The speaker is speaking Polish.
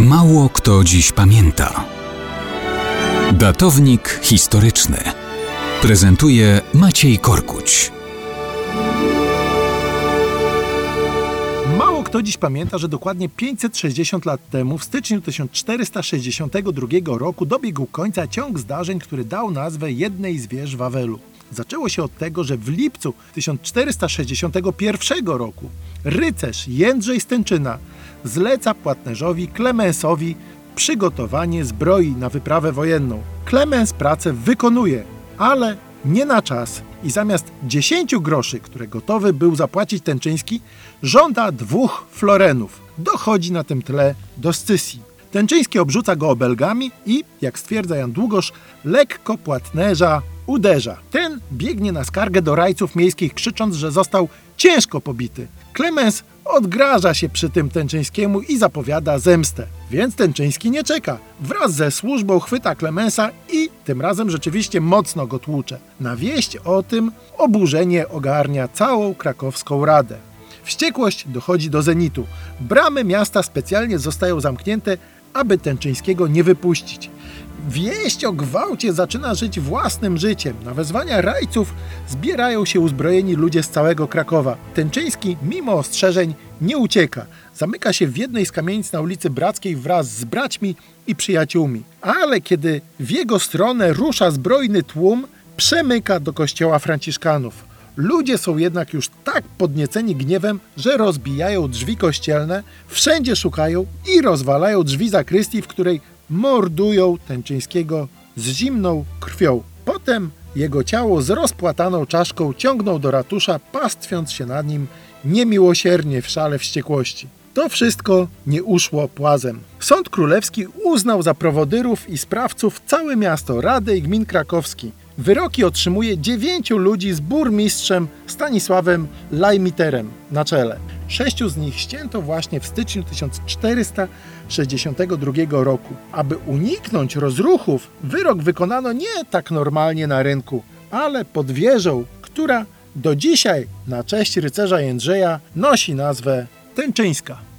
Mało kto dziś pamięta. Datownik historyczny prezentuje Maciej Korkuć. Mało kto dziś pamięta, że dokładnie 560 lat temu, w styczniu 1462 roku, dobiegł końca ciąg zdarzeń, który dał nazwę jednej z wież Wawelu. Zaczęło się od tego, że w lipcu 1461 roku rycerz Jędrzej Stęczyna zleca płatnerzowi Klemensowi przygotowanie zbroi na wyprawę wojenną. Klemens pracę wykonuje, ale nie na czas i zamiast 10 groszy, które gotowy był zapłacić Tęczyński, żąda dwóch florenów. Dochodzi na tym tle do scysji. Tęczyński obrzuca go obelgami i, jak stwierdza Jan Długosz, lekko płatnerza uderza. Ten biegnie na skargę do rajców miejskich, krzycząc, że został ciężko pobity. Klemens odgraża się przy tym Tęczyńskiemu i zapowiada zemstę. Więc Tęczyński nie czeka. Wraz ze służbą chwyta Klemensa i tym razem rzeczywiście mocno go tłucze. Na wieść o tym oburzenie ogarnia całą krakowską radę. Wściekłość dochodzi do zenitu. Bramy miasta specjalnie zostają zamknięte, aby Tęczyńskiego nie wypuścić. Wieść o gwałcie zaczyna żyć własnym życiem. Na wezwania rajców zbierają się uzbrojeni ludzie z całego Krakowa. Tęczyński, mimo ostrzeżeń, nie ucieka. Zamyka się w jednej z kamienic na ulicy Brackiej wraz z braćmi i przyjaciółmi. Ale kiedy w jego stronę rusza zbrojny tłum, przemyka do kościoła Franciszkanów. Ludzie są jednak już tak podnieceni gniewem, że rozbijają drzwi kościelne, wszędzie szukają i rozwalają drzwi zakrystii, w której mordują Tęczyńskiego z zimną krwią. Potem jego ciało z rozpłataną czaszką ciągną do ratusza, pastwiąc się nad nim niemiłosiernie w szale wściekłości. To wszystko nie uszło płazem. Sąd królewski uznał za prowodyrów i sprawców całe miasto, Radę i Gmin Krakowski. Wyroki otrzymuje dziewięciu ludzi z burmistrzem Stanisławem Lajmiterem na czele. Sześciu z nich ścięto właśnie w styczniu 1462 roku. Aby uniknąć rozruchów, wyrok wykonano nie tak normalnie na rynku, ale pod wieżą, która do dzisiaj na cześć rycerza Jędrzeja nosi nazwę Tęczyńska.